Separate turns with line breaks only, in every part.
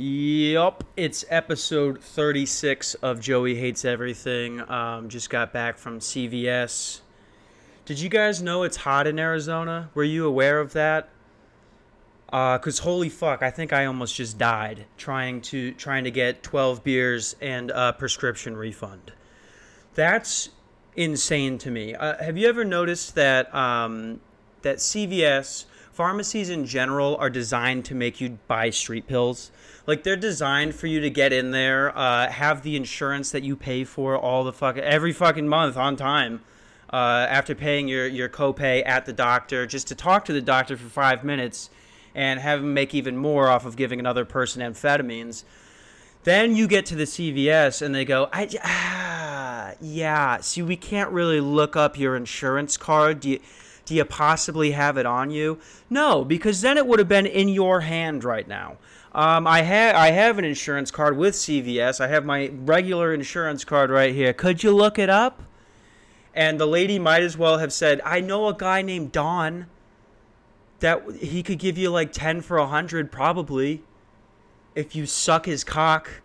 Yup, it's episode 36 of Joey Hates Everything. Um, just got back from CVS. Did you guys know it's hot in Arizona? Were you aware of that? Uh, cause holy fuck, I think I almost just died trying to trying to get 12 beers and a prescription refund. That's insane to me. Uh, have you ever noticed that um, that CVS pharmacies in general are designed to make you buy street pills? Like they're designed for you to get in there, uh, have the insurance that you pay for all the fucking every fucking month on time. Uh, after paying your your copay at the doctor, just to talk to the doctor for five minutes, and have him make even more off of giving another person amphetamines. Then you get to the CVS and they go, I, ah, yeah. See, we can't really look up your insurance card. Do you, do you possibly have it on you? No, because then it would have been in your hand right now. Um, I have I have an insurance card with CVS. I have my regular insurance card right here. Could you look it up? And the lady might as well have said, "I know a guy named Don. That he could give you like ten for a hundred, probably, if you suck his cock."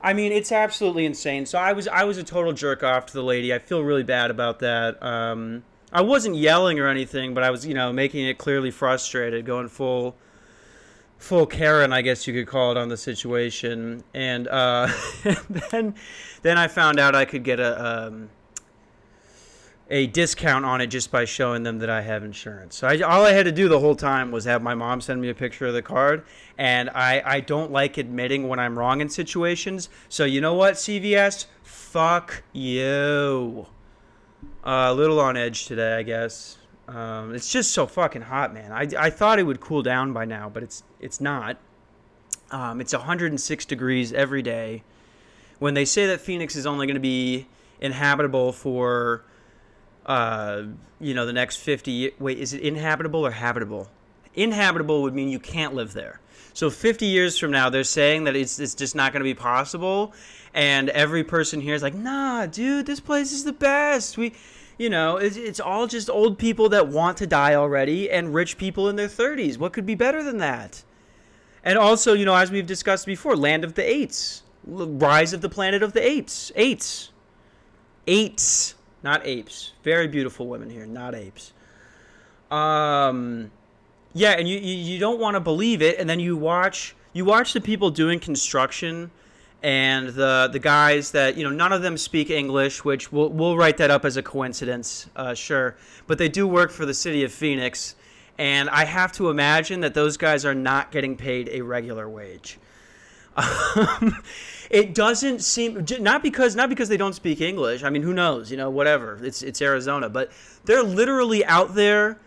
I mean, it's absolutely insane. So I was I was a total jerk off to the lady. I feel really bad about that. Um, I wasn't yelling or anything, but I was, you know, making it clearly frustrated, going full full Karen, I guess you could call it, on the situation. And uh, then, then I found out I could get a um, a discount on it just by showing them that I have insurance. So I, all I had to do the whole time was have my mom send me a picture of the card. And I, I don't like admitting when I'm wrong in situations. So you know what, CVS? Fuck you. A little on edge today, I guess. Um, it's just so fucking hot, man. I, I thought it would cool down by now, but it's it's not. Um, it's 106 degrees every day. When they say that Phoenix is only going to be inhabitable for, uh, you know, the next 50. Wait, is it inhabitable or habitable? Inhabitable would mean you can't live there. So 50 years from now, they're saying that it's it's just not going to be possible, and every person here is like, Nah, dude, this place is the best. We you know, it's, it's all just old people that want to die already and rich people in their 30s. What could be better than that? And also, you know, as we've discussed before, Land of the Eights, Rise of the Planet of the Apes, Eights, Eights, not apes. Very beautiful women here, not apes. Um, yeah, and you you, you don't want to believe it, and then you watch you watch the people doing construction and the the guys that you know none of them speak English, which we'll we'll write that up as a coincidence, uh, sure. But they do work for the city of Phoenix, and I have to imagine that those guys are not getting paid a regular wage. Um, it doesn't seem not because not because they don't speak English. I mean, who knows? You know, whatever. It's it's Arizona, but they're literally out there.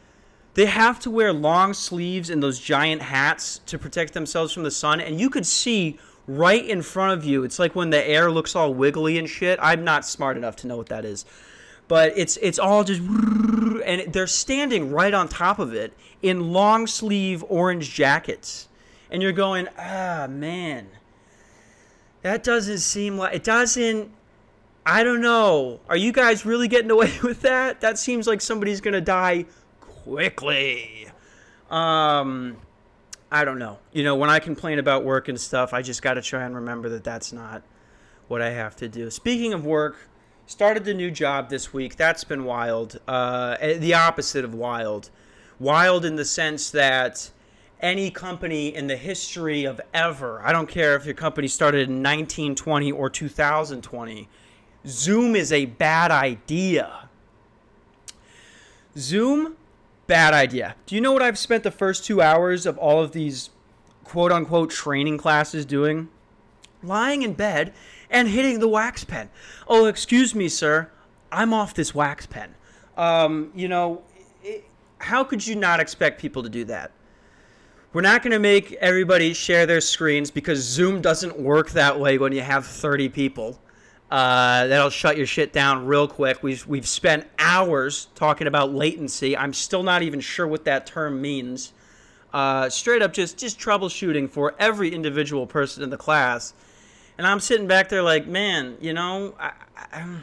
They have to wear long sleeves and those giant hats to protect themselves from the sun, and you could see right in front of you. It's like when the air looks all wiggly and shit. I'm not smart enough to know what that is. But it's it's all just and they're standing right on top of it in long sleeve orange jackets. And you're going, "Ah, man. That doesn't seem like it doesn't I don't know. Are you guys really getting away with that? That seems like somebody's going to die quickly. Um I don't know. You know, when I complain about work and stuff, I just got to try and remember that that's not what I have to do. Speaking of work, started the new job this week. That's been wild. Uh, eh, the opposite of wild. Wild in the sense that any company in the history of ever, I don't care if your company started in 1920 or 2020, Zoom is a bad idea. Zoom Bad idea. Do you know what I've spent the first two hours of all of these quote unquote training classes doing? Lying in bed and hitting the wax pen. Oh, excuse me, sir. I'm off this wax pen. Um, you know, it, how could you not expect people to do that? We're not going to make everybody share their screens because Zoom doesn't work that way when you have 30 people. Uh, that'll shut your shit down real quick. We've, we've spent hours talking about latency. I'm still not even sure what that term means. Uh, straight up, just, just troubleshooting for every individual person in the class. And I'm sitting back there like, man, you know, I, I,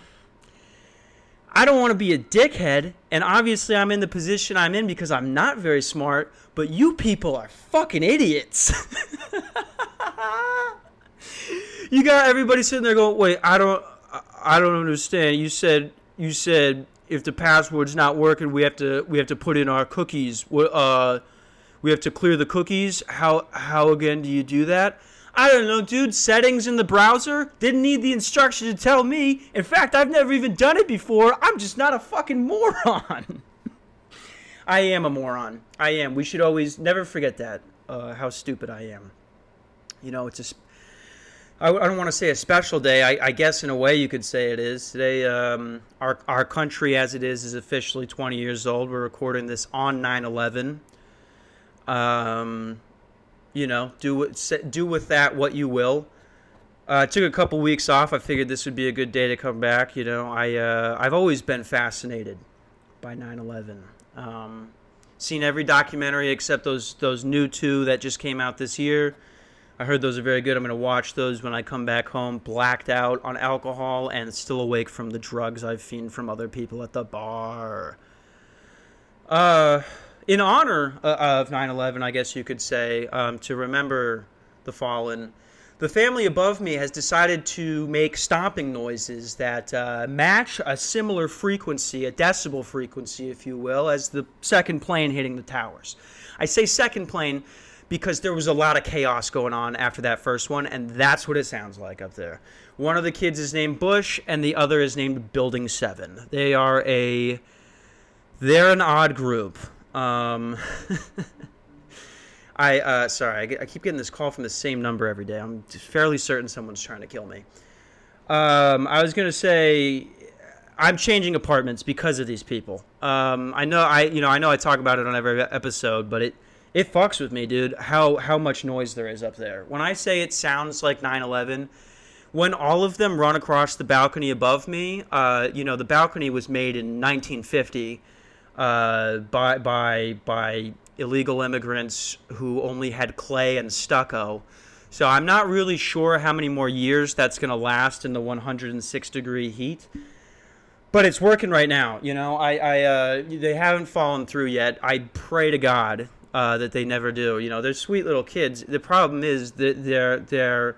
I don't want to be a dickhead. And obviously, I'm in the position I'm in because I'm not very smart. But you people are fucking idiots. you got everybody sitting there going, "Wait, I don't, I don't understand." You said, you said if the password's not working, we have to, we have to put in our cookies. Uh, we have to clear the cookies. How, how again do you do that? I don't know, dude. Settings in the browser didn't need the instruction to tell me. In fact, I've never even done it before. I'm just not a fucking moron. I am a moron. I am. We should always never forget that. Uh, how stupid I am. You know, it's a. I, I don't want to say a special day. I, I, guess in a way you could say it is today. Um, our our country, as it is, is officially 20 years old. We're recording this on 9/11. Um, you know, do do with that what you will. Uh, I took a couple weeks off. I figured this would be a good day to come back. You know, I uh, I've always been fascinated by 9/11. Um, seen every documentary except those those new two that just came out this year. I heard those are very good. I'm going to watch those when I come back home, blacked out on alcohol and still awake from the drugs I've seen from other people at the bar. Uh, in honor uh, of 9 11, I guess you could say, um, to remember the fallen, the family above me has decided to make stomping noises that uh, match a similar frequency, a decibel frequency, if you will, as the second plane hitting the towers. I say second plane because there was a lot of chaos going on after that first one, and that's what it sounds like up there. One of the kids is named Bush, and the other is named Building Seven. They are a they're an odd group. Um, I uh, sorry, I, I, keep getting this call from the same number every day. I'm fairly certain someone's trying to kill me. Um, I was gonna say I'm changing apartments because of these people. Um, I know I you know I know I talk about it on every episode, but it it fucks with me, dude. How how much noise there is up there. When I say it sounds like 9/11, when all of them run across the balcony above me, uh, you know the balcony was made in 1950 uh, by by by illegal immigrants who only had clay and stucco. So I'm not really sure how many more years that's going to last in the 106 degree heat. But it's working right now. You know, I, I uh, they haven't fallen through yet. I pray to God uh, that they never do. You know, they're sweet little kids. The problem is that their their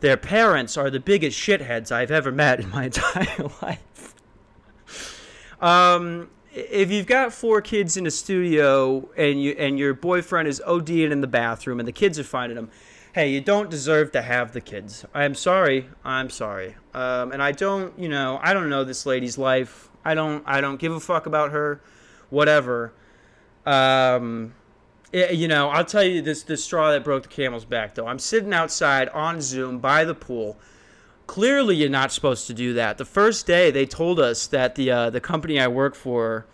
their parents are the biggest shitheads I've ever met in my entire life. Um, if you've got four kids in a studio and you and your boyfriend is ODing in the bathroom and the kids are finding him, hey, you don't deserve to have the kids. I'm sorry. I'm sorry. Um, and I don't, you know, I don't know this lady's life. I don't. I don't give a fuck about her. Whatever. Um, it, you know, I'll tell you this: the straw that broke the camel's back. Though I'm sitting outside on Zoom by the pool clearly you're not supposed to do that. The first day they told us that the uh, the company I work for.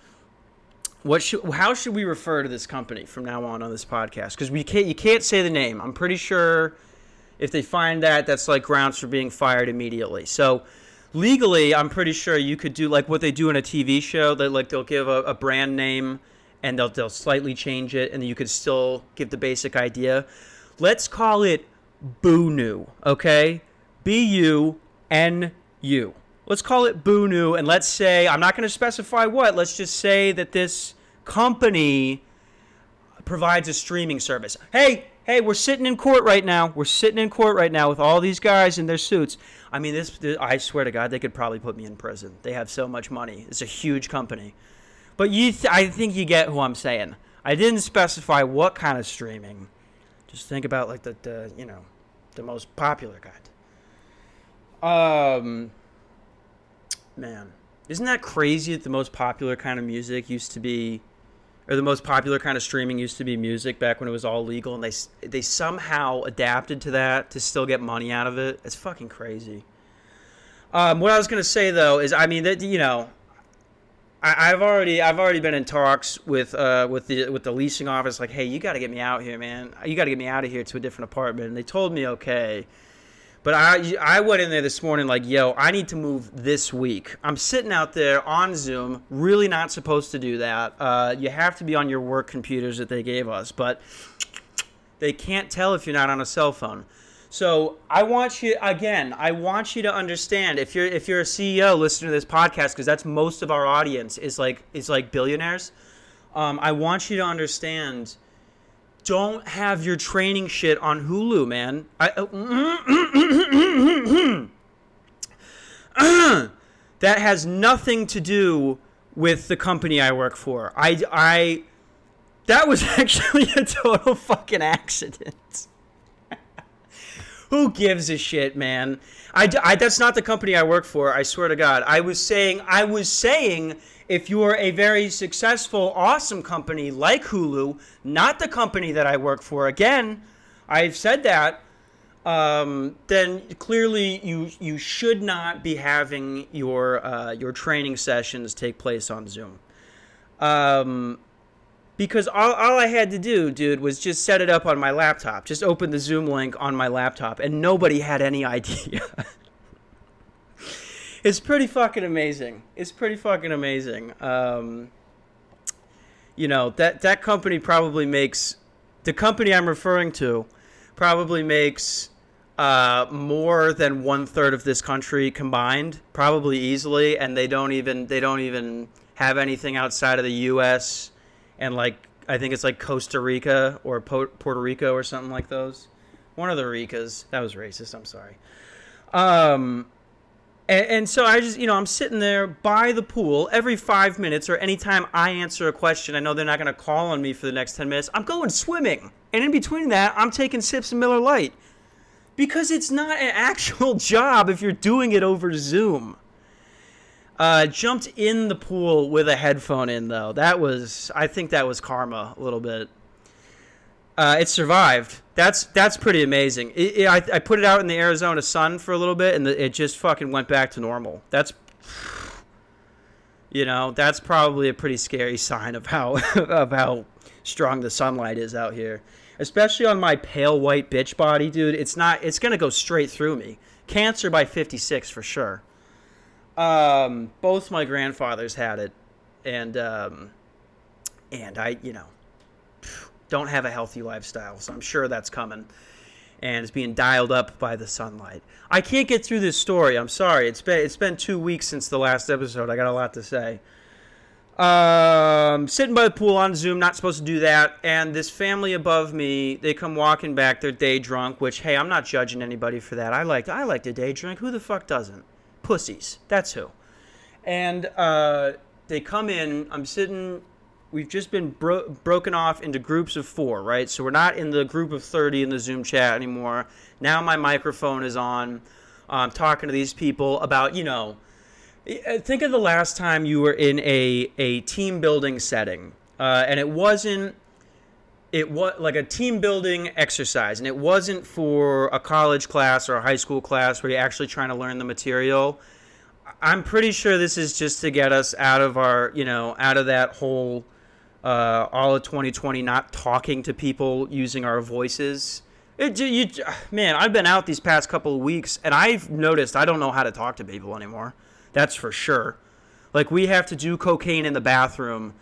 What should, how should we refer to this company from now on on this podcast? Because we can't, you can't say the name. I'm pretty sure if they find that, that's like grounds for being fired immediately. So legally, I'm pretty sure you could do like what they do in a TV show. They like they'll give a, a brand name and they'll they'll slightly change it, and you could still give the basic idea. Let's call it Bunu, okay? B U N U. Let's call it Bunu, and let's say, I'm not going to specify what, let's just say that this company provides a streaming service. Hey, hey, we're sitting in court right now. We're sitting in court right now with all these guys in their suits. I mean, this, this I swear to God, they could probably put me in prison. They have so much money. It's a huge company. But you, th- I think you get who I'm saying. I didn't specify what kind of streaming. Just think about like the, the you know, the most popular kind. Um, man, isn't that crazy that the most popular kind of music used to be, or the most popular kind of streaming used to be music back when it was all legal, and they they somehow adapted to that to still get money out of it. It's fucking crazy. Um, what I was gonna say though is, I mean that you know, I, have already I've already been in talks with uh, with the with the leasing office, like, hey, you got to get me out here, man. You got to get me out of here to a different apartment, and they told me okay. But I I went in there this morning like, yo, I need to move this week. I'm sitting out there on Zoom, really not supposed to do that. Uh, you have to be on your work computers that they gave us, but they can't tell if you're not on a cell phone. So I want you again. I want you to understand if you're if you're a CEO listening to this podcast because that's most of our audience is like is like billionaires. Um, I want you to understand don't have your training shit on Hulu, man. I, uh, that has nothing to do with the company I work for. I, I, that was actually a total fucking accident. Who gives a shit, man? I, I, that's not the company I work for. I swear to God. I was saying, I was saying, if you're a very successful, awesome company like Hulu, not the company that I work for. Again, I've said that. Um, then clearly you you should not be having your uh, your training sessions take place on Zoom. Um, because all, all I had to do, dude, was just set it up on my laptop. Just open the Zoom link on my laptop, and nobody had any idea. it's pretty fucking amazing. It's pretty fucking amazing. Um, you know that that company probably makes the company I'm referring to probably makes uh, more than one third of this country combined, probably easily, and they don't even they don't even have anything outside of the U.S and like I think it's like Costa Rica or po- Puerto Rico or something like those. One of the Ricas. That was racist. I'm sorry. Um, and, and, so I just, you know, I'm sitting there by the pool every five minutes or anytime I answer a question, I know they're not going to call on me for the next 10 minutes. I'm going swimming. And in between that, I'm taking sips of Miller Lite. Because it's not an actual job if you're doing it over Zoom. Uh, jumped in the pool with a headphone in though. That was, I think that was karma a little bit. Uh, it survived. That's that's pretty amazing. It, it, I, I put it out in the Arizona sun for a little bit, and the, it just fucking went back to normal. That's, you know, that's probably a pretty scary sign of how of how strong the sunlight is out here, especially on my pale white bitch body, dude. It's not. It's gonna go straight through me. Cancer by fifty six for sure. Um, both my grandfathers had it, and um, and I, you know, don't have a healthy lifestyle, so I'm sure that's coming, and it's being dialed up by the sunlight. I can't get through this story. I'm sorry. It's been it's been two weeks since the last episode. I got a lot to say. Um, sitting by the pool on Zoom, not supposed to do that. And this family above me, they come walking back. They're day drunk, which hey, I'm not judging anybody for that. I like I like to day drink. Who the fuck doesn't? Pussies. That's who. And uh, they come in. I'm sitting. We've just been bro- broken off into groups of four, right? So we're not in the group of 30 in the Zoom chat anymore. Now my microphone is on. I'm talking to these people about, you know, think of the last time you were in a, a team building setting. Uh, and it wasn't it was like a team building exercise and it wasn't for a college class or a high school class where you're actually trying to learn the material. I'm pretty sure this is just to get us out of our you know out of that whole uh, all of 2020 not talking to people using our voices. It, you, man i've been out these past couple of weeks and i've noticed i don't know how to talk to people anymore. That's for sure. Like we have to do cocaine in the bathroom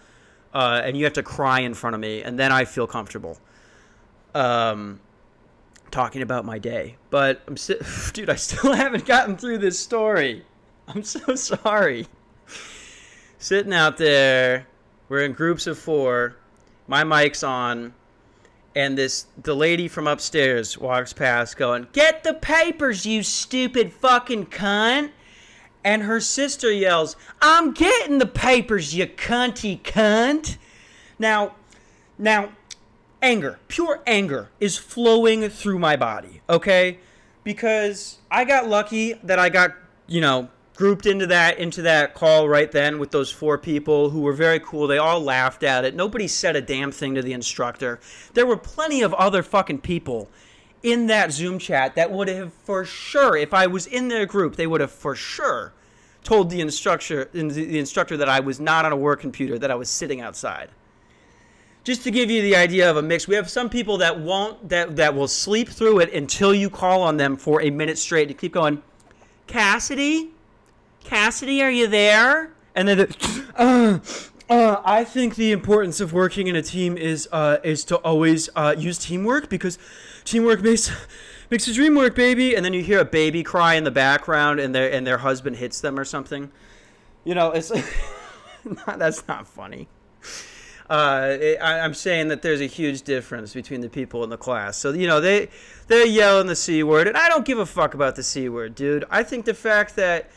uh, and you have to cry in front of me, and then I feel comfortable. Um, talking about my day, but I'm si- dude, I still haven't gotten through this story. I'm so sorry. Sitting out there, we're in groups of four. My mic's on, and this the lady from upstairs walks past, going, "Get the papers, you stupid fucking cunt!" And her sister yells, I'm getting the papers, you cunty cunt. Now, now, anger, pure anger is flowing through my body, okay? Because I got lucky that I got, you know, grouped into that into that call right then with those four people who were very cool. They all laughed at it. Nobody said a damn thing to the instructor. There were plenty of other fucking people in that Zoom chat that would have for sure, if I was in their group, they would have for sure told the instructor, the instructor that I was not on a work computer, that I was sitting outside. Just to give you the idea of a mix, we have some people that won't that that will sleep through it until you call on them for a minute straight to keep going. Cassidy, Cassidy, are you there? And then, uh, uh, I think the importance of working in a team is uh, is to always uh, use teamwork because teamwork makes makes the dream work, baby. And then you hear a baby cry in the background, and their and their husband hits them or something. You know, it's not, that's not funny. Uh, it, I, I'm saying that there's a huge difference between the people in the class. So you know they they're yelling the c word, and I don't give a fuck about the c word, dude. I think the fact that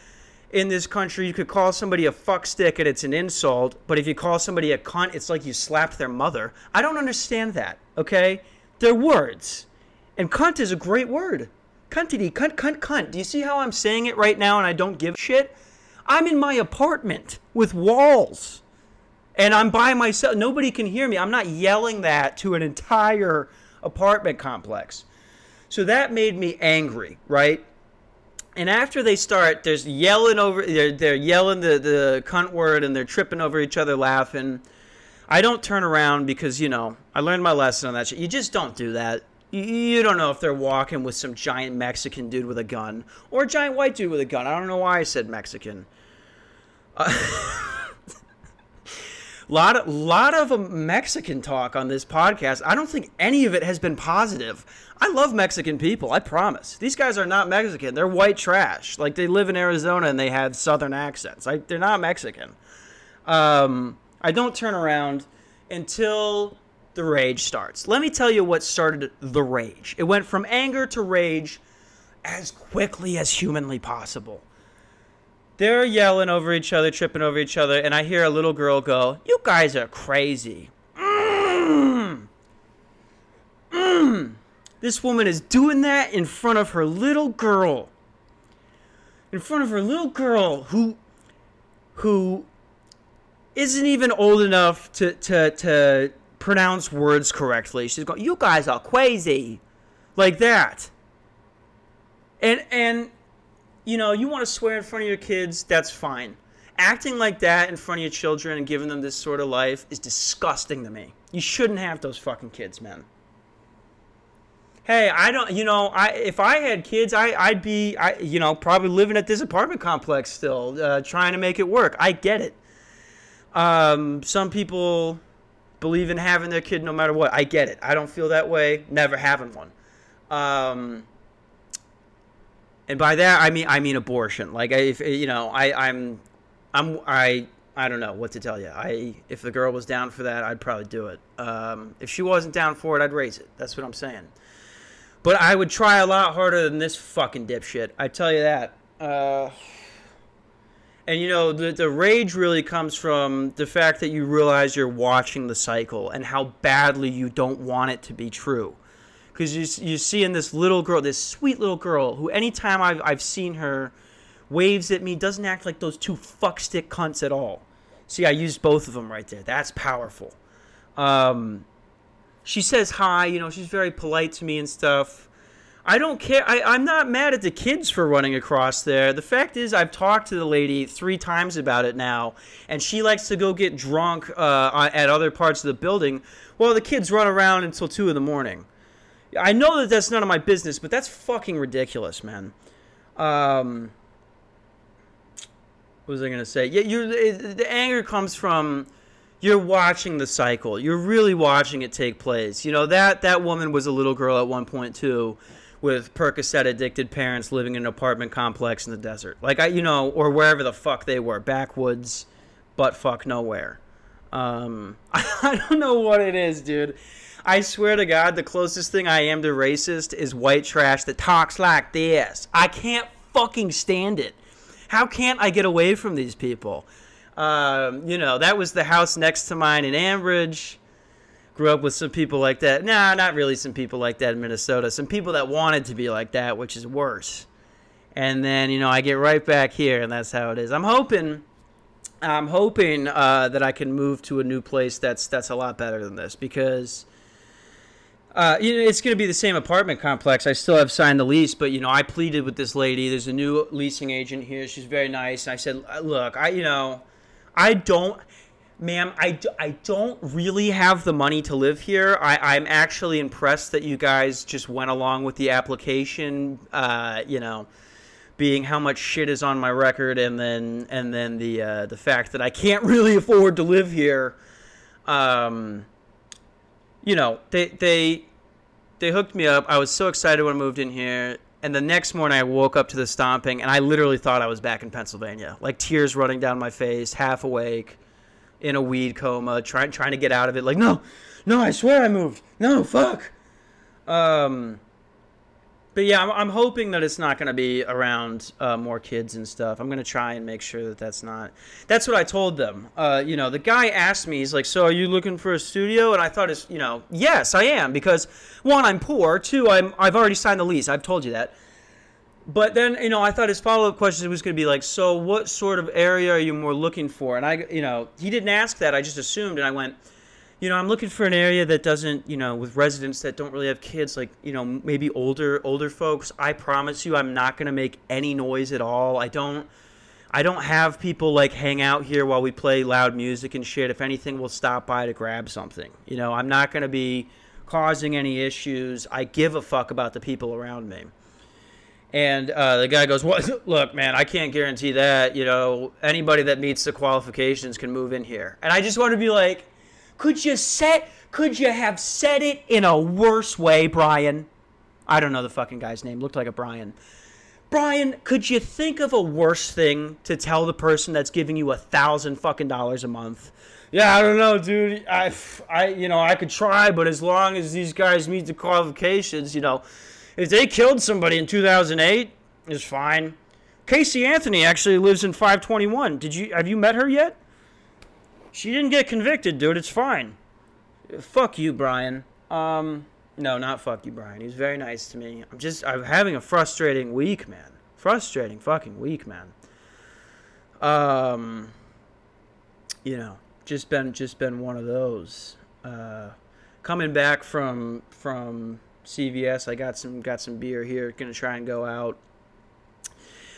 in this country you could call somebody a fuck stick and it's an insult, but if you call somebody a cunt, it's like you slapped their mother. I don't understand that. Okay, they're words, and cunt is a great word. Cuntity, cunt, cunt, cunt. Do you see how I'm saying it right now and I don't give a shit? I'm in my apartment with walls and I'm by myself. Nobody can hear me. I'm not yelling that to an entire apartment complex. So that made me angry, right? And after they start, there's yelling over, they're, they're yelling the, the cunt word and they're tripping over each other laughing. I don't turn around because, you know, I learned my lesson on that shit. You just don't do that you don't know if they're walking with some giant Mexican dude with a gun or a giant white dude with a gun. I don't know why I said Mexican. Uh, lot of lot of Mexican talk on this podcast. I don't think any of it has been positive. I love Mexican people. I promise. These guys are not Mexican. They're white trash. Like they live in Arizona and they have southern accents. I, they're not Mexican. Um, I don't turn around until the rage starts. Let me tell you what started the rage. It went from anger to rage as quickly as humanly possible. They're yelling over each other, tripping over each other, and I hear a little girl go, You guys are crazy. Mm. Mm. This woman is doing that in front of her little girl. In front of her little girl who who isn't even old enough to to to pronounce words correctly. She's going, "You guys are crazy," like that. And and you know, you want to swear in front of your kids, that's fine. Acting like that in front of your children and giving them this sort of life is disgusting to me. You shouldn't have those fucking kids, man. Hey, I don't, you know, I if I had kids, I I'd be, I you know, probably living at this apartment complex still, uh, trying to make it work. I get it. Um, some people believe in having their kid no matter what. I get it. I don't feel that way. Never having one. Um, and by that I mean I mean abortion. Like if you know I I'm I'm I I don't know what to tell you. I if the girl was down for that, I'd probably do it. Um, if she wasn't down for it, I'd raise it. That's what I'm saying. But I would try a lot harder than this fucking dipshit. I tell you that. Uh, and you know, the the rage really comes from the fact that you realize you're watching the cycle and how badly you don't want it to be true. Because you you see in this little girl, this sweet little girl, who anytime I've I've seen her waves at me, doesn't act like those two fuckstick cunts at all. See, I used both of them right there. That's powerful. Um, she says hi. You know, she's very polite to me and stuff. I don't care. I, I'm not mad at the kids for running across there. The fact is, I've talked to the lady three times about it now, and she likes to go get drunk uh, at other parts of the building while the kids run around until 2 in the morning. I know that that's none of my business, but that's fucking ridiculous, man. Um, what was I going to say? Yeah, you the anger comes from you're watching the cycle. You're really watching it take place. You know that that woman was a little girl at one point too with Percocet addicted parents living in an apartment complex in the desert. Like I, you know, or wherever the fuck they were, backwoods, but fuck nowhere. Um, I don't know what it is, dude. I swear to God, the closest thing I am to racist is white trash that talks like this. I can't fucking stand it. How can't I get away from these people? Um, you know, that was the house next to mine in Ambridge grew up with some people like that. Nah, not really some people like that in Minnesota. Some people that wanted to be like that, which is worse. And then, you know, I get right back here, and that's how it is. I'm hoping. I'm hoping uh, that I can move to a new place that's that's a lot better than this because uh, you know, it's going to be the same apartment complex. I still have signed the lease, but you know, I pleaded with this lady. There's a new leasing agent here. She's very nice. And I said, "Look, I you know, I don't ma'am, I, I don't really have the money to live here. I, I'm actually impressed that you guys just went along with the application. Uh, you know, being how much shit is on my record, and then and then the uh, the fact that I can't really afford to live here. Um, you know, they they they hooked me up. I was so excited when I moved in here. And the next morning, I woke up to the stomping, and I literally thought I was back in Pennsylvania. Like tears running down my face, half awake in a weed coma, trying trying to get out of it. Like, no, no, I swear I moved. No, fuck. Um, but yeah, I'm, I'm hoping that it's not going to be around uh, more kids and stuff. I'm going to try and make sure that that's not. That's what I told them. Uh, you know, the guy asked me, he's like, "So are you looking for a studio?" And I thought, it's, you know, yes, I am because one, I'm poor. Two, I'm I've already signed the lease. I've told you that. But then, you know, I thought his follow up question was going to be like, "So what sort of area are you more looking for?" And I, you know, he didn't ask that. I just assumed, and I went you know, I'm looking for an area that doesn't, you know, with residents that don't really have kids, like, you know, maybe older older folks. I promise you, I'm not gonna make any noise at all. I don't, I don't have people like hang out here while we play loud music and shit. If anything, we'll stop by to grab something. You know, I'm not gonna be causing any issues. I give a fuck about the people around me. And uh, the guy goes, "What? Well, look, man, I can't guarantee that. You know, anybody that meets the qualifications can move in here." And I just want to be like could you set could you have said it in a worse way, Brian? I don't know the fucking guy's name. Looked like a Brian. Brian, could you think of a worse thing to tell the person that's giving you a thousand fucking dollars a month? Yeah, I don't know, dude. I, I, you know, I could try, but as long as these guys meet the qualifications, you know, if they killed somebody in 2008, it's fine. Casey Anthony actually lives in 521. Did you have you met her yet? She didn't get convicted, dude. It's fine. Fuck you, Brian. Um, no, not fuck you, Brian. He's very nice to me. I'm just, I'm having a frustrating week, man. Frustrating fucking week, man. Um, you know, just been, just been one of those. Uh, coming back from from CVS, I got some got some beer here. Gonna try and go out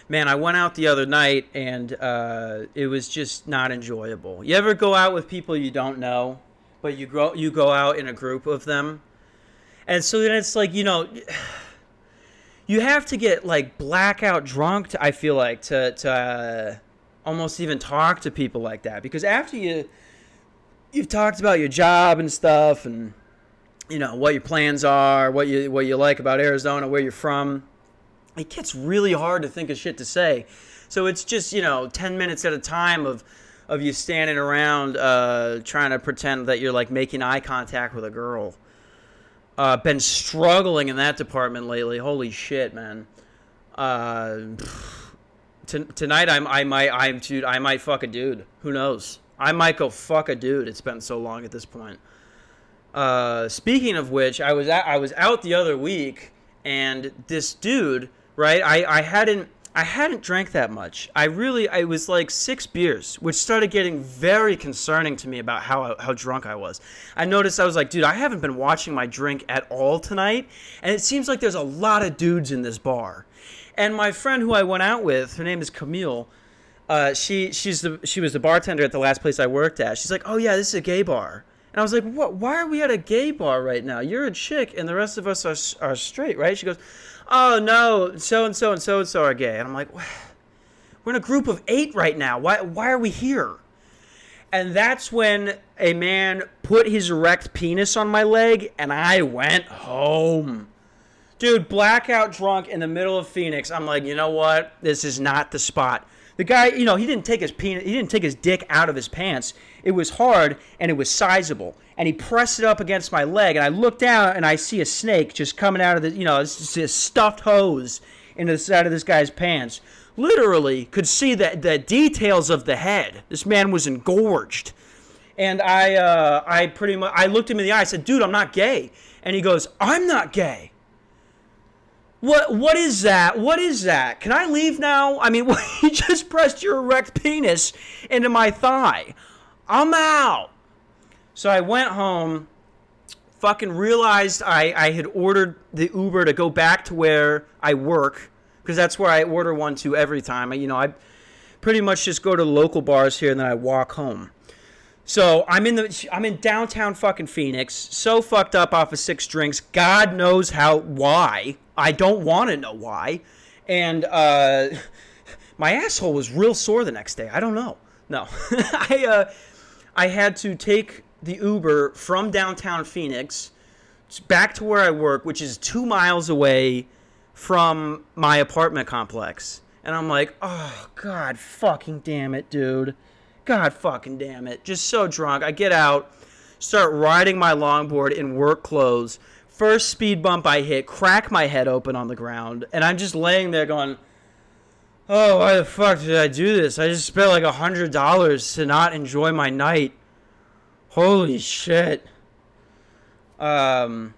man, I went out the other night and uh, it was just not enjoyable. You ever go out with people you don't know, but you grow you go out in a group of them, and so then it's like you know. You have to get like blackout drunk. To, I feel like to to uh, almost even talk to people like that because after you you've talked about your job and stuff and you know what your plans are, what you what you like about Arizona, where you're from it gets really hard to think of shit to say. So it's just, you know, 10 minutes at a time of, of you standing around uh, trying to pretend that you're like making eye contact with a girl. Uh, been struggling in that department lately. Holy shit, man. Uh, t- tonight I'm I might I'm dude I might fuck a dude. Who knows? I might go fuck a dude. It's been so long at this point. Uh, speaking of which, I was at, I was out the other week, and this dude right? I, I hadn't I hadn't drank that much. I really I was like six beers, which started getting very concerning to me about how how drunk I was. I noticed I was like, dude, I haven't been watching my drink at all tonight, and it seems like there's a lot of dudes in this bar. And my friend who I went out with, her name is Camille. Uh, she she's the she was the bartender at the last place I worked at. She's like, oh yeah, this is a gay bar. And I was like, what? Why are we at a gay bar right now? You're a chick, and the rest of us are are straight, right? She goes, oh no, so and so and so and so are gay. And I'm like, we're in a group of eight right now. Why, why are we here? And that's when a man put his erect penis on my leg and I went home. Dude, blackout drunk in the middle of Phoenix. I'm like, you know what? This is not the spot. The guy, you know, he didn't take his penis, he didn't take his dick out of his pants. It was hard and it was sizable. And he pressed it up against my leg, and I look down and I see a snake just coming out of the, you know, a stuffed hose into the side of this guy's pants. Literally could see the, the details of the head. This man was engorged. And I, uh, I pretty much, I looked him in the eye. I said, dude, I'm not gay. And he goes, I'm not gay. What what is that? What is that? Can I leave now? I mean, you just pressed your erect penis into my thigh. I'm out. So I went home, fucking realized I, I had ordered the Uber to go back to where I work because that's where I order one to every time. You know, I pretty much just go to local bars here and then I walk home. So I'm in the I'm in downtown fucking Phoenix, so fucked up off of six drinks. God knows how why. I don't want to know why. And uh, my asshole was real sore the next day. I don't know. No, I uh, I had to take the Uber from downtown Phoenix back to where I work, which is two miles away from my apartment complex. And I'm like, oh god, fucking damn it, dude. God fucking damn it. Just so drunk. I get out, start riding my longboard in work clothes. First speed bump I hit, crack my head open on the ground, and I'm just laying there going, Oh, why the fuck did I do this? I just spent like a hundred dollars to not enjoy my night. Holy shit. Um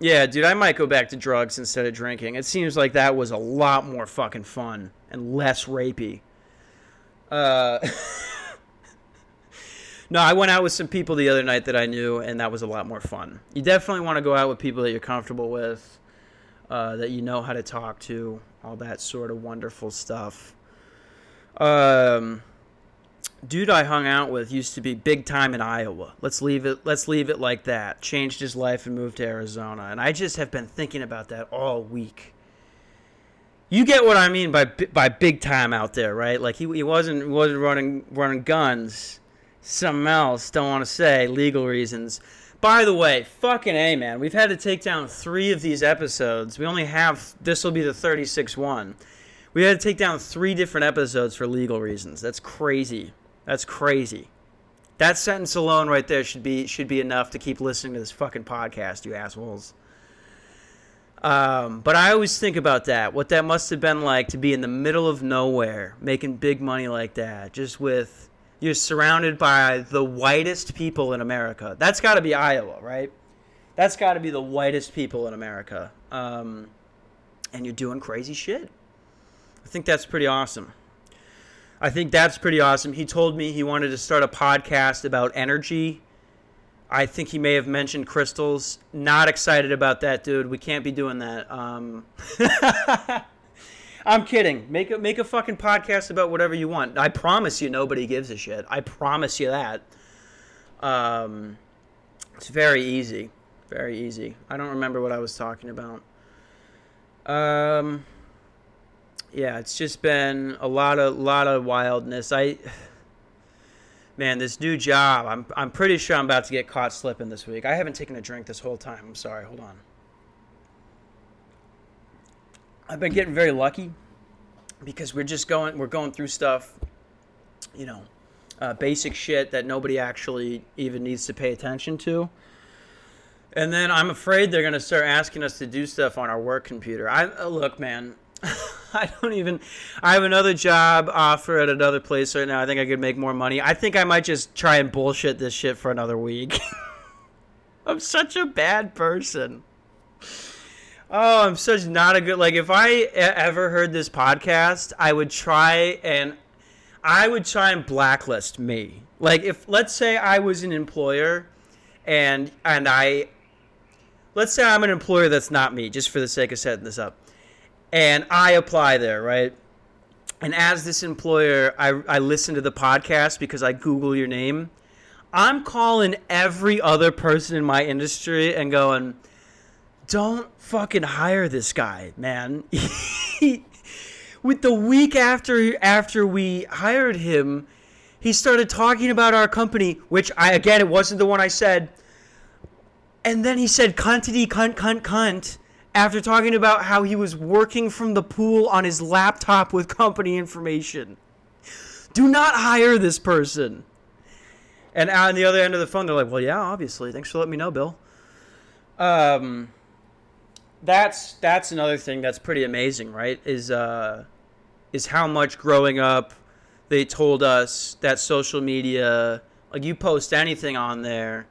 yeah, dude, I might go back to drugs instead of drinking. It seems like that was a lot more fucking fun and less rapey. Uh, no, I went out with some people the other night that I knew, and that was a lot more fun. You definitely want to go out with people that you're comfortable with, uh, that you know how to talk to, all that sort of wonderful stuff. Um, dude I hung out with used to be big time in Iowa. Let's leave it let's leave it like that. Changed his life and moved to Arizona. And I just have been thinking about that all week. You get what I mean by by big time out there, right? Like he, he wasn't wasn't running running guns. Something else, don't want to say legal reasons. By the way, fucking A, man. We've had to take down 3 of these episodes. We only have this will be the 36 one. We had to take down 3 different episodes for legal reasons. That's crazy. That's crazy. That sentence alone right there should be should be enough to keep listening to this fucking podcast, you assholes. Um, but I always think about that. What that must have been like to be in the middle of nowhere, making big money like that, just with you're surrounded by the whitest people in America. That's got to be Iowa, right? That's got to be the whitest people in America. Um, and you're doing crazy shit. I think that's pretty awesome. I think that's pretty awesome. He told me he wanted to start a podcast about energy. I think he may have mentioned crystals. Not excited about that, dude. We can't be doing that. Um, I'm kidding. Make a make a fucking podcast about whatever you want. I promise you, nobody gives a shit. I promise you that. Um, it's very easy, very easy. I don't remember what I was talking about. Um yeah, it's just been a lot of lot of wildness. I man, this new job, I'm I'm pretty sure I'm about to get caught slipping this week. I haven't taken a drink this whole time. I'm sorry. Hold on. I've been getting very lucky because we're just going we're going through stuff, you know, uh, basic shit that nobody actually even needs to pay attention to. And then I'm afraid they're gonna start asking us to do stuff on our work computer. I uh, look, man. I don't even. I have another job offer at another place right now. I think I could make more money. I think I might just try and bullshit this shit for another week. I'm such a bad person. Oh, I'm such not a good. Like, if I ever heard this podcast, I would try and I would try and blacklist me. Like, if let's say I was an employer, and and I, let's say I'm an employer that's not me, just for the sake of setting this up and I apply there, right? And as this employer, I, I listen to the podcast because I Google your name. I'm calling every other person in my industry and going, don't fucking hire this guy, man. With the week after after we hired him, he started talking about our company, which I again it wasn't the one I said. And then he said cuntity cunt cunt cunt after talking about how he was working from the pool on his laptop with company information. Do not hire this person. And on the other end of the phone, they're like, "Well, yeah, obviously. Thanks for letting me know, Bill." Um, that's that's another thing that's pretty amazing, right? Is uh, is how much growing up they told us that social media, like you post anything on there,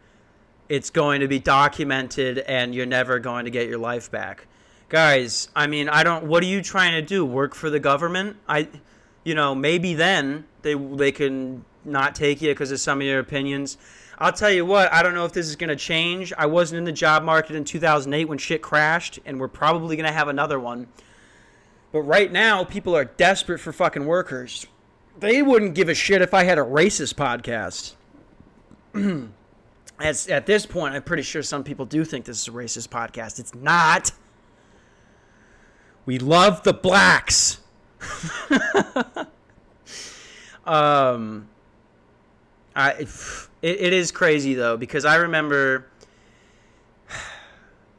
it's going to be documented and you're never going to get your life back. Guys, I mean, I don't what are you trying to do? Work for the government? I you know, maybe then they they can not take you because of some of your opinions. I'll tell you what, I don't know if this is going to change. I wasn't in the job market in 2008 when shit crashed and we're probably going to have another one. But right now, people are desperate for fucking workers. They wouldn't give a shit if I had a racist podcast. As, at this point, I'm pretty sure some people do think this is a racist podcast. It's not. We love the blacks. um, I it, it is crazy though because I remember.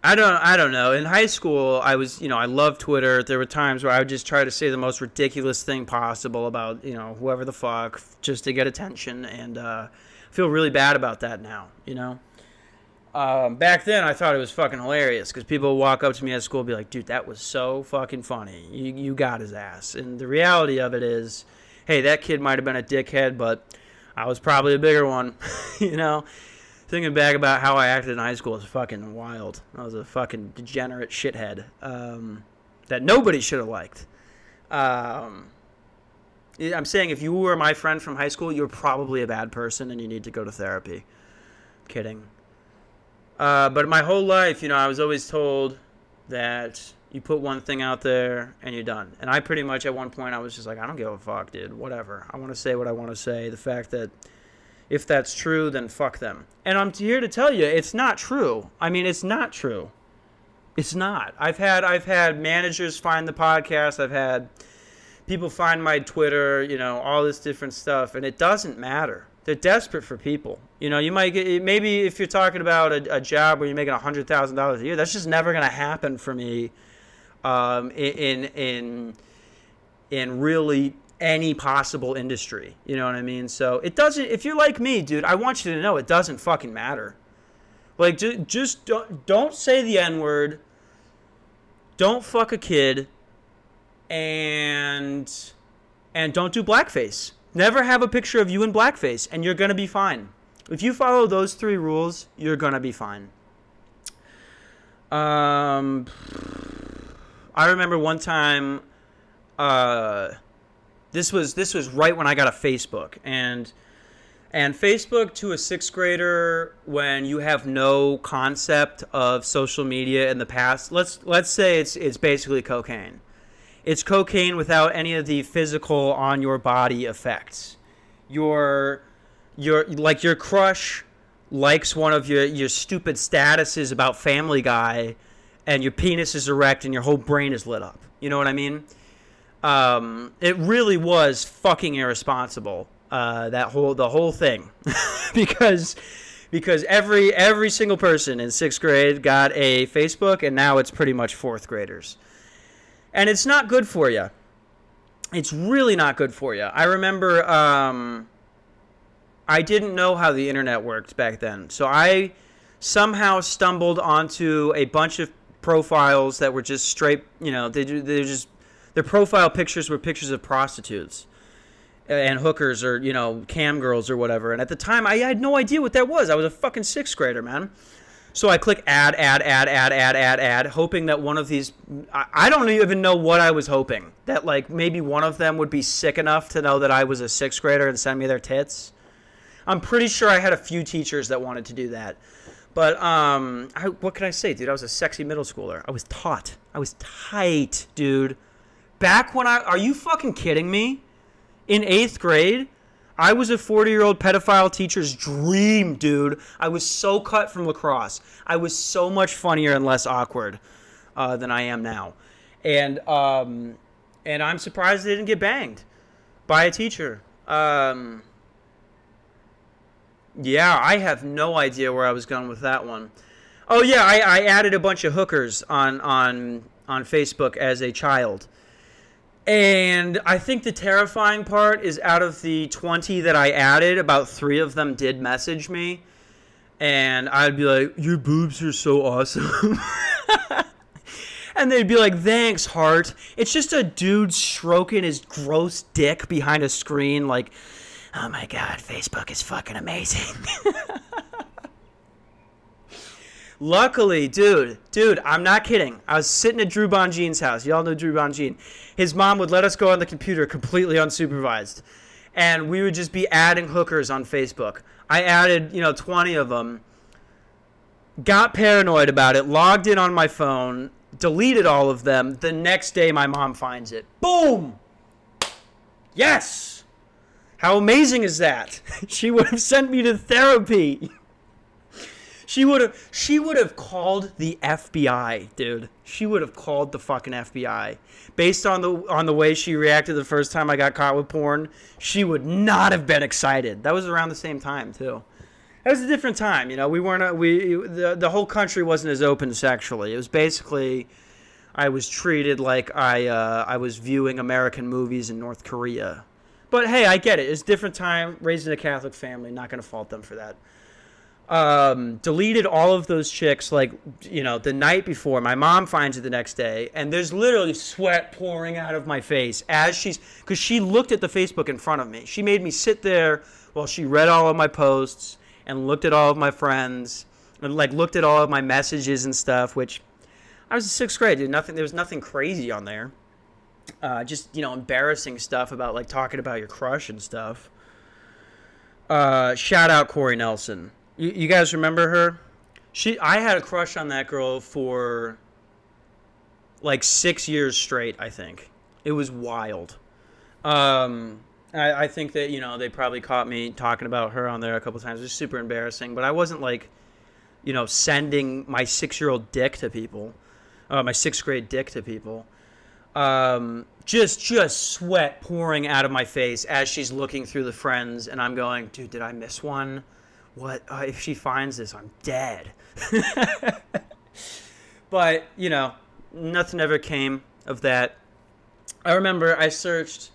I, don't I don't know. In high school, I was, you know, I loved Twitter. There were times where I would just try to say the most ridiculous thing possible about, you know, whoever the fuck just to get attention and uh feel really bad about that now, you know. Um, back then, I thought it was fucking hilarious because people would walk up to me at school and be like, dude, that was so fucking funny. You, you got his ass. And the reality of it is, hey, that kid might have been a dickhead, but I was probably a bigger one, you know? Thinking back about how I acted in high school is fucking wild. I was a fucking degenerate shithead um, that nobody should have liked. Um, I'm saying if you were my friend from high school, you're probably a bad person and you need to go to therapy. Kidding. Uh, but my whole life, you know, I was always told that you put one thing out there and you're done. And I pretty much at one point I was just like, I don't give a fuck, dude. Whatever. I want to say what I want to say. The fact that if that's true, then fuck them. And I'm here to tell you, it's not true. I mean, it's not true. It's not. I've had I've had managers find the podcast. I've had people find my Twitter. You know, all this different stuff, and it doesn't matter. They're desperate for people. You know, you might get maybe if you're talking about a, a job where you're making hundred thousand dollars a year, that's just never to happen for me. Um, in in in really any possible industry. You know what I mean? So it doesn't. If you're like me, dude, I want you to know it doesn't fucking matter. Like just just don't don't say the n word. Don't fuck a kid. And and don't do blackface. Never have a picture of you in blackface, and you're gonna be fine. If you follow those three rules, you're gonna be fine. Um, I remember one time, uh, this was this was right when I got a Facebook, and and Facebook to a sixth grader when you have no concept of social media in the past. Let's let's say it's it's basically cocaine. It's cocaine without any of the physical on your body effects. Your your like your crush likes one of your your stupid statuses about Family Guy, and your penis is erect and your whole brain is lit up. You know what I mean? Um, it really was fucking irresponsible. Uh, that whole the whole thing, because because every every single person in sixth grade got a Facebook, and now it's pretty much fourth graders and it's not good for you. It's really not good for you. I remember um, I didn't know how the internet worked back then, so I somehow stumbled onto a bunch of profiles that were just straight. You know, they they just their profile pictures were pictures of prostitutes and hookers or you know cam girls or whatever. And at the time, I had no idea what that was. I was a fucking sixth grader, man. So I click add, add, add, add, add, add, add, hoping that one of these. I, I don't even know what I was hoping. That, like, maybe one of them would be sick enough to know that I was a sixth grader and send me their tits. I'm pretty sure I had a few teachers that wanted to do that. But, um, I, what can I say, dude? I was a sexy middle schooler. I was taught. I was tight, dude. Back when I. Are you fucking kidding me? In eighth grade? I was a 40 year old pedophile teacher's dream, dude. I was so cut from lacrosse. I was so much funnier and less awkward uh, than I am now. And, um, and I'm surprised they didn't get banged by a teacher. Um, yeah, I have no idea where I was going with that one. Oh yeah, I, I added a bunch of hookers on on on Facebook as a child. And I think the terrifying part is out of the 20 that I added, about three of them did message me. And I'd be like, Your boobs are so awesome. and they'd be like, Thanks, heart. It's just a dude stroking his gross dick behind a screen, like, Oh my god, Facebook is fucking amazing. Luckily, dude, dude, I'm not kidding. I was sitting at Drew Bonjean's house. Y'all know Drew Bonjean. His mom would let us go on the computer completely unsupervised. And we would just be adding hookers on Facebook. I added, you know, 20 of them. Got paranoid about it, logged in on my phone, deleted all of them. The next day, my mom finds it. Boom! Yes! How amazing is that? she would have sent me to therapy. She would have she would have called the FBI, dude. She would have called the fucking FBI. Based on the on the way she reacted the first time I got caught with porn, she would not have been excited. That was around the same time, too. That was a different time. You know, we weren't. We the the whole country wasn't as open sexually. It was basically. I was treated like I uh, I was viewing American movies in North Korea. But hey, I get it. It's different time. Raised in a Catholic family, not going to fault them for that. Um, deleted all of those chicks like you know the night before. My mom finds it the next day and there's literally sweat pouring out of my face as she's because she looked at the facebook in front of me. She made me sit there while she read all of my posts and looked at all of my friends and like looked at all of my messages and stuff which i was in sixth grade dude. Nothing there was nothing crazy on there uh, just you know embarrassing stuff about like talking about your crush and stuff uh, shout out corey nelson you, you guys remember her? She, I had a crush on that girl for like six years straight. I think it was wild. Um, I, I think that you know they probably caught me talking about her on there a couple times. It was super embarrassing, but I wasn't like, you know, sending my six-year-old dick to people, uh, my sixth grade dick to people. Um, just just sweat pouring out of my face as she's looking through the friends, and I'm going, dude, did I miss one? what uh, if she finds this? I'm dead. but you know, nothing ever came of that. I remember I searched,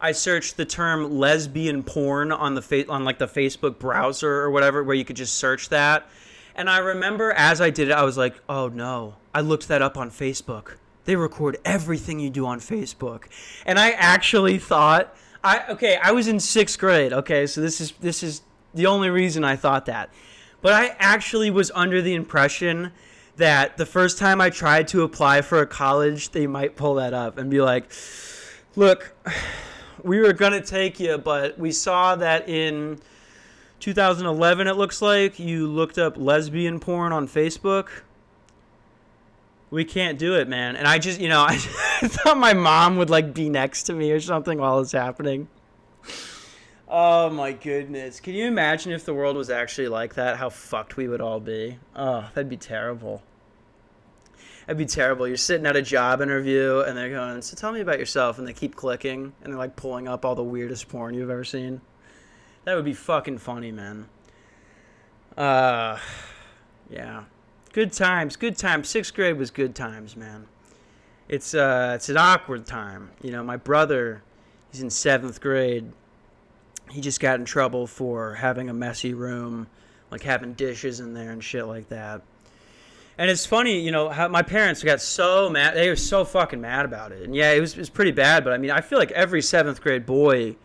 I searched the term lesbian porn on the fa- on like the Facebook browser or whatever, where you could just search that. And I remember as I did it, I was like, oh no, I looked that up on Facebook. They record everything you do on Facebook, and I actually thought. I okay, I was in sixth grade. Okay, so this is this is the only reason I thought that. But I actually was under the impression that the first time I tried to apply for a college, they might pull that up and be like, look, we were going to take you, but we saw that in 2011, it looks like, you looked up lesbian porn on Facebook. We can't do it, man. And I just, you know, I, I thought my mom would like be next to me or something while it's happening. Oh my goodness. Can you imagine if the world was actually like that? How fucked we would all be. Oh, that'd be terrible. That'd be terrible. You're sitting at a job interview and they're going, So tell me about yourself. And they keep clicking and they're like pulling up all the weirdest porn you've ever seen. That would be fucking funny, man. Uh, yeah. Good times. Good times. Sixth grade was good times, man. It's, uh, it's an awkward time. You know, my brother, he's in seventh grade he just got in trouble for having a messy room, like having dishes in there and shit like that. And it's funny, you know, how my parents got so mad. They were so fucking mad about it. And yeah, it was, it was pretty bad, but I mean, I feel like every seventh grade boy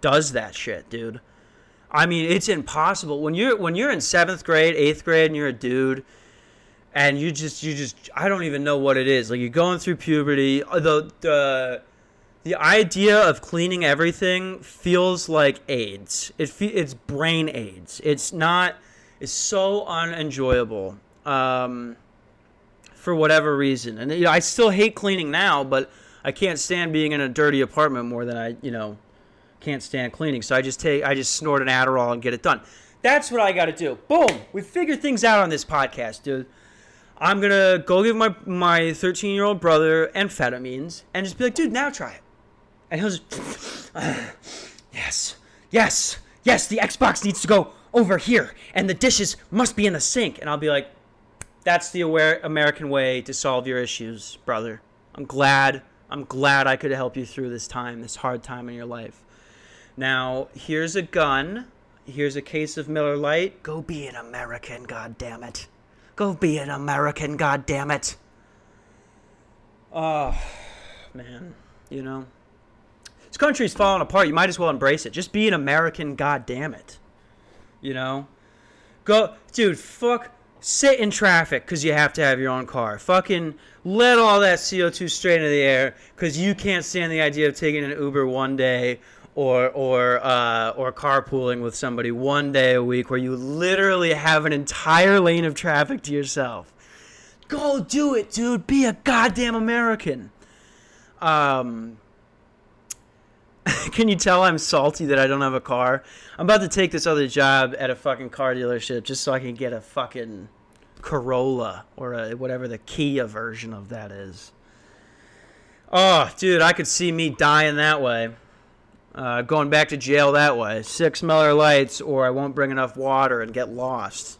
does that shit, dude. I mean, it's impossible when you're when you're in seventh grade, eighth grade, and you're a dude, and you just you just I don't even know what it is. Like you're going through puberty. The the the idea of cleaning everything feels like AIDS. It fe- it's brain AIDS. It's not. It's so unenjoyable um, for whatever reason. And you know, I still hate cleaning now, but I can't stand being in a dirty apartment more than I, you know, can't stand cleaning. So I just take, I just snort an Adderall and get it done. That's what I got to do. Boom. We figured things out on this podcast, dude. I'm gonna go give my my 13 year old brother amphetamines and just be like, dude, now try it and he'll just, yes, yes, yes, the Xbox needs to go over here, and the dishes must be in the sink. And I'll be like, that's the aware American way to solve your issues, brother. I'm glad, I'm glad I could help you through this time, this hard time in your life. Now, here's a gun. Here's a case of Miller Lite. Go be an American, God damn it. Go be an American, God damn it. Oh, ah, man. You know, this country's falling apart. You might as well embrace it. Just be an American, God damn it. You know? Go, dude, fuck, sit in traffic because you have to have your own car. Fucking let all that CO2 straight into the air because you can't stand the idea of taking an Uber one day or or uh, or carpooling with somebody one day a week where you literally have an entire lane of traffic to yourself. Go do it, dude. Be a goddamn American. Um, Can you tell I'm salty that I don't have a car? I'm about to take this other job at a fucking car dealership just so I can get a fucking Corolla or a, whatever the Kia version of that is. Oh, dude, I could see me dying that way. Uh, going back to jail that way. Six Miller Lites, or I won't bring enough water and get lost.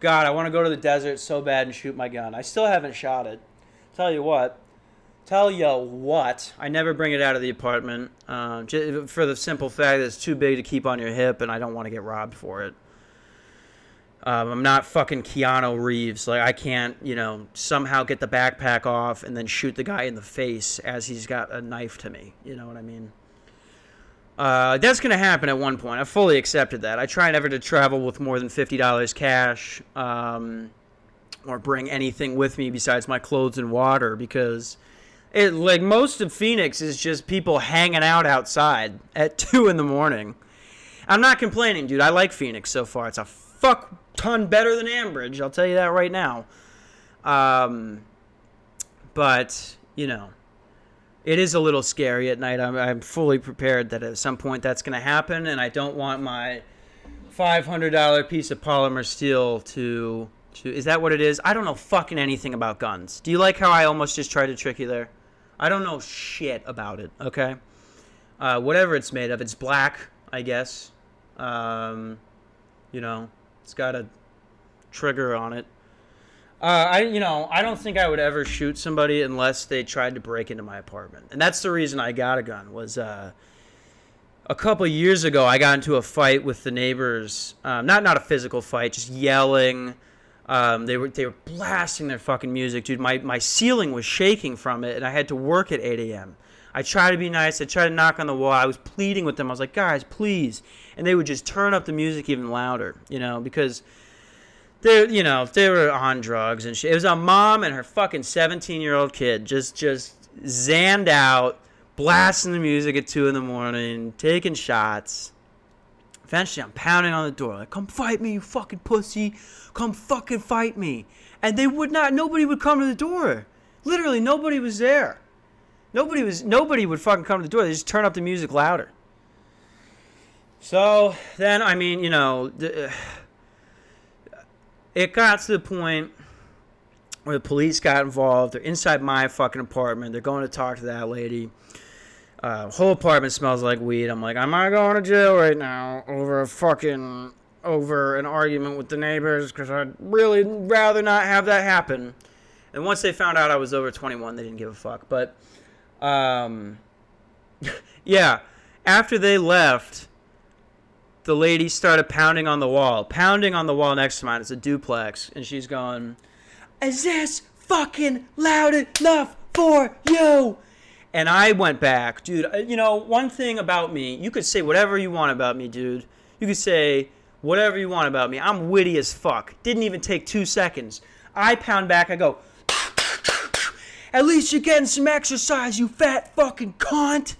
God, I want to go to the desert so bad and shoot my gun. I still haven't shot it. Tell you what. Tell you what. I never bring it out of the apartment uh, for the simple fact that it's too big to keep on your hip, and I don't want to get robbed for it. Um, I'm not fucking Keanu Reeves. Like I can't, you know, somehow get the backpack off and then shoot the guy in the face as he's got a knife to me. You know what I mean? Uh, that's going to happen at one point. I fully accepted that. I try never to travel with more than $50 cash um, or bring anything with me besides my clothes and water because it like most of Phoenix is just people hanging out outside at 2 in the morning. I'm not complaining, dude. I like Phoenix so far. It's a fuck ton better than Ambridge. I'll tell you that right now. Um, but, you know it is a little scary at night. I'm, I'm fully prepared that at some point that's going to happen, and I don't want my $500 piece of polymer steel to, to. Is that what it is? I don't know fucking anything about guns. Do you like how I almost just tried to trick you there? I don't know shit about it, okay? Uh, whatever it's made of, it's black, I guess. Um, you know, it's got a trigger on it. Uh, I you know I don't think I would ever shoot somebody unless they tried to break into my apartment, and that's the reason I got a gun. Was uh, a couple years ago I got into a fight with the neighbors. Um, not not a physical fight, just yelling. Um, they were they were blasting their fucking music, dude. My my ceiling was shaking from it, and I had to work at 8 a.m. I tried to be nice. I tried to knock on the wall. I was pleading with them. I was like, guys, please, and they would just turn up the music even louder, you know, because they you know they were on drugs and shit. It was a mom and her fucking 17 year old kid just just zanned out, blasting the music at two in the morning, taking shots. Eventually, I'm pounding on the door like, "Come fight me, you fucking pussy! Come fucking fight me!" And they would not. Nobody would come to the door. Literally, nobody was there. Nobody was. Nobody would fucking come to the door. They just turn up the music louder. So then, I mean, you know. The, it got to the point where the police got involved. They're inside my fucking apartment. They're going to talk to that lady. Uh, whole apartment smells like weed. I'm like, I'm I going to jail right now over a fucking over an argument with the neighbors because I'd really rather not have that happen. And once they found out I was over 21, they didn't give a fuck. But, um, yeah, after they left, the lady started pounding on the wall, pounding on the wall next to mine. It's a duplex, and she's going, "Is this fucking loud enough for you?" And I went back, dude. Uh, you know, one thing about me, you could say whatever you want about me, dude. You could say whatever you want about me. I'm witty as fuck. Didn't even take two seconds. I pound back. I go. At least you're getting some exercise, you fat fucking cunt.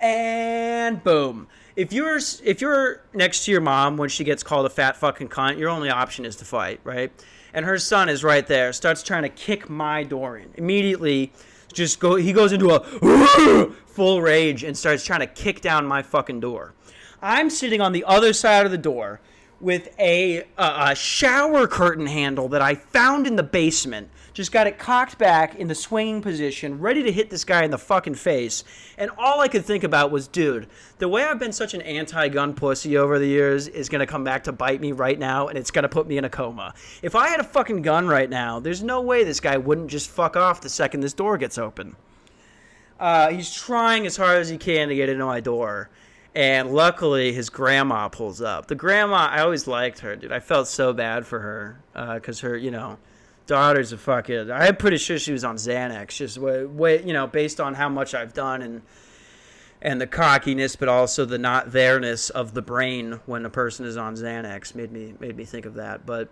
And boom if you're if you're next to your mom when she gets called a fat fucking cunt, your only option is to fight, right? And her son is right there, starts trying to kick my door in. Immediately, just go. He goes into a full rage and starts trying to kick down my fucking door. I'm sitting on the other side of the door with a, a shower curtain handle that I found in the basement just got it cocked back in the swinging position, ready to hit this guy in the fucking face. And all I could think about was, dude, the way I've been such an anti gun pussy over the years is going to come back to bite me right now, and it's going to put me in a coma. If I had a fucking gun right now, there's no way this guy wouldn't just fuck off the second this door gets open. Uh, he's trying as hard as he can to get into my door. And luckily, his grandma pulls up. The grandma, I always liked her, dude. I felt so bad for her because uh, her, you know, daughter's a fucking. I'm pretty sure she was on Xanax, just way, way, you know, based on how much I've done and and the cockiness, but also the not there-ness of the brain when a person is on Xanax made me made me think of that. But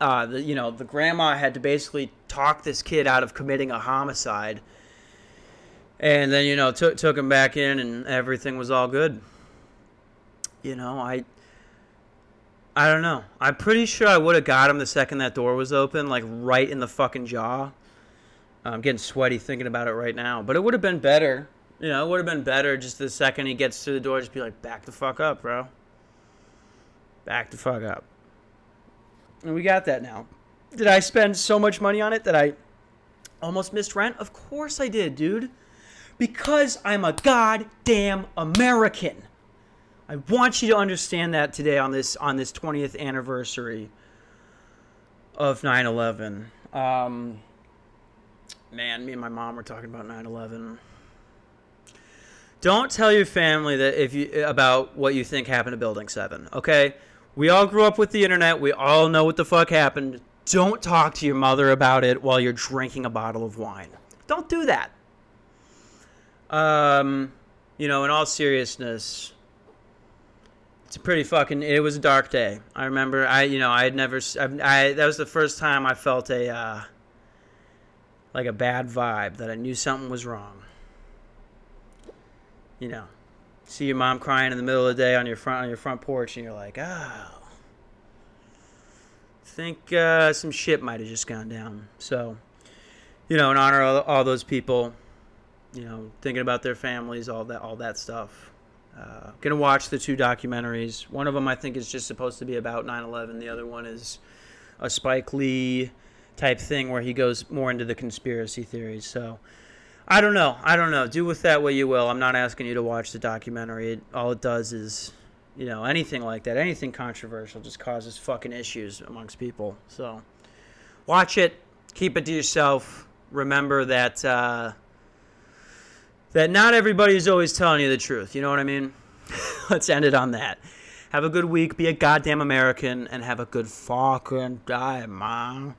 uh, the, you know, the grandma had to basically talk this kid out of committing a homicide, and then you know took took him back in, and everything was all good. You know, I I don't know. I'm pretty sure I would have got him the second that door was open, like right in the fucking jaw. I'm getting sweaty thinking about it right now. But it would have been better. You know, it would have been better just the second he gets to the door, just be like, back the fuck up, bro. Back the fuck up. And we got that now. Did I spend so much money on it that I almost missed rent? Of course I did, dude. Because I'm a goddamn American. I want you to understand that today on this on this 20th anniversary of 9/11. Um, man, me and my mom were talking about 9/11. Don't tell your family that if you about what you think happened to Building 7, okay? We all grew up with the internet. We all know what the fuck happened. Don't talk to your mother about it while you're drinking a bottle of wine. Don't do that. Um, you know, in all seriousness, it's pretty fucking. It was a dark day. I remember. I you know I had never. I, I that was the first time I felt a uh, like a bad vibe that I knew something was wrong. You know, see your mom crying in the middle of the day on your front on your front porch, and you're like, oh, think uh, some shit might have just gone down. So, you know, in honor of all those people, you know, thinking about their families, all that, all that stuff. Uh, gonna watch the two documentaries. One of them I think is just supposed to be about 9/11. The other one is a Spike Lee type thing where he goes more into the conspiracy theories. So I don't know. I don't know. Do with that what you will. I'm not asking you to watch the documentary. It, all it does is, you know, anything like that, anything controversial, just causes fucking issues amongst people. So watch it. Keep it to yourself. Remember that. Uh, that not everybody is always telling you the truth. You know what I mean? Let's end it on that. Have a good week. Be a goddamn American and have a good fucking day, man.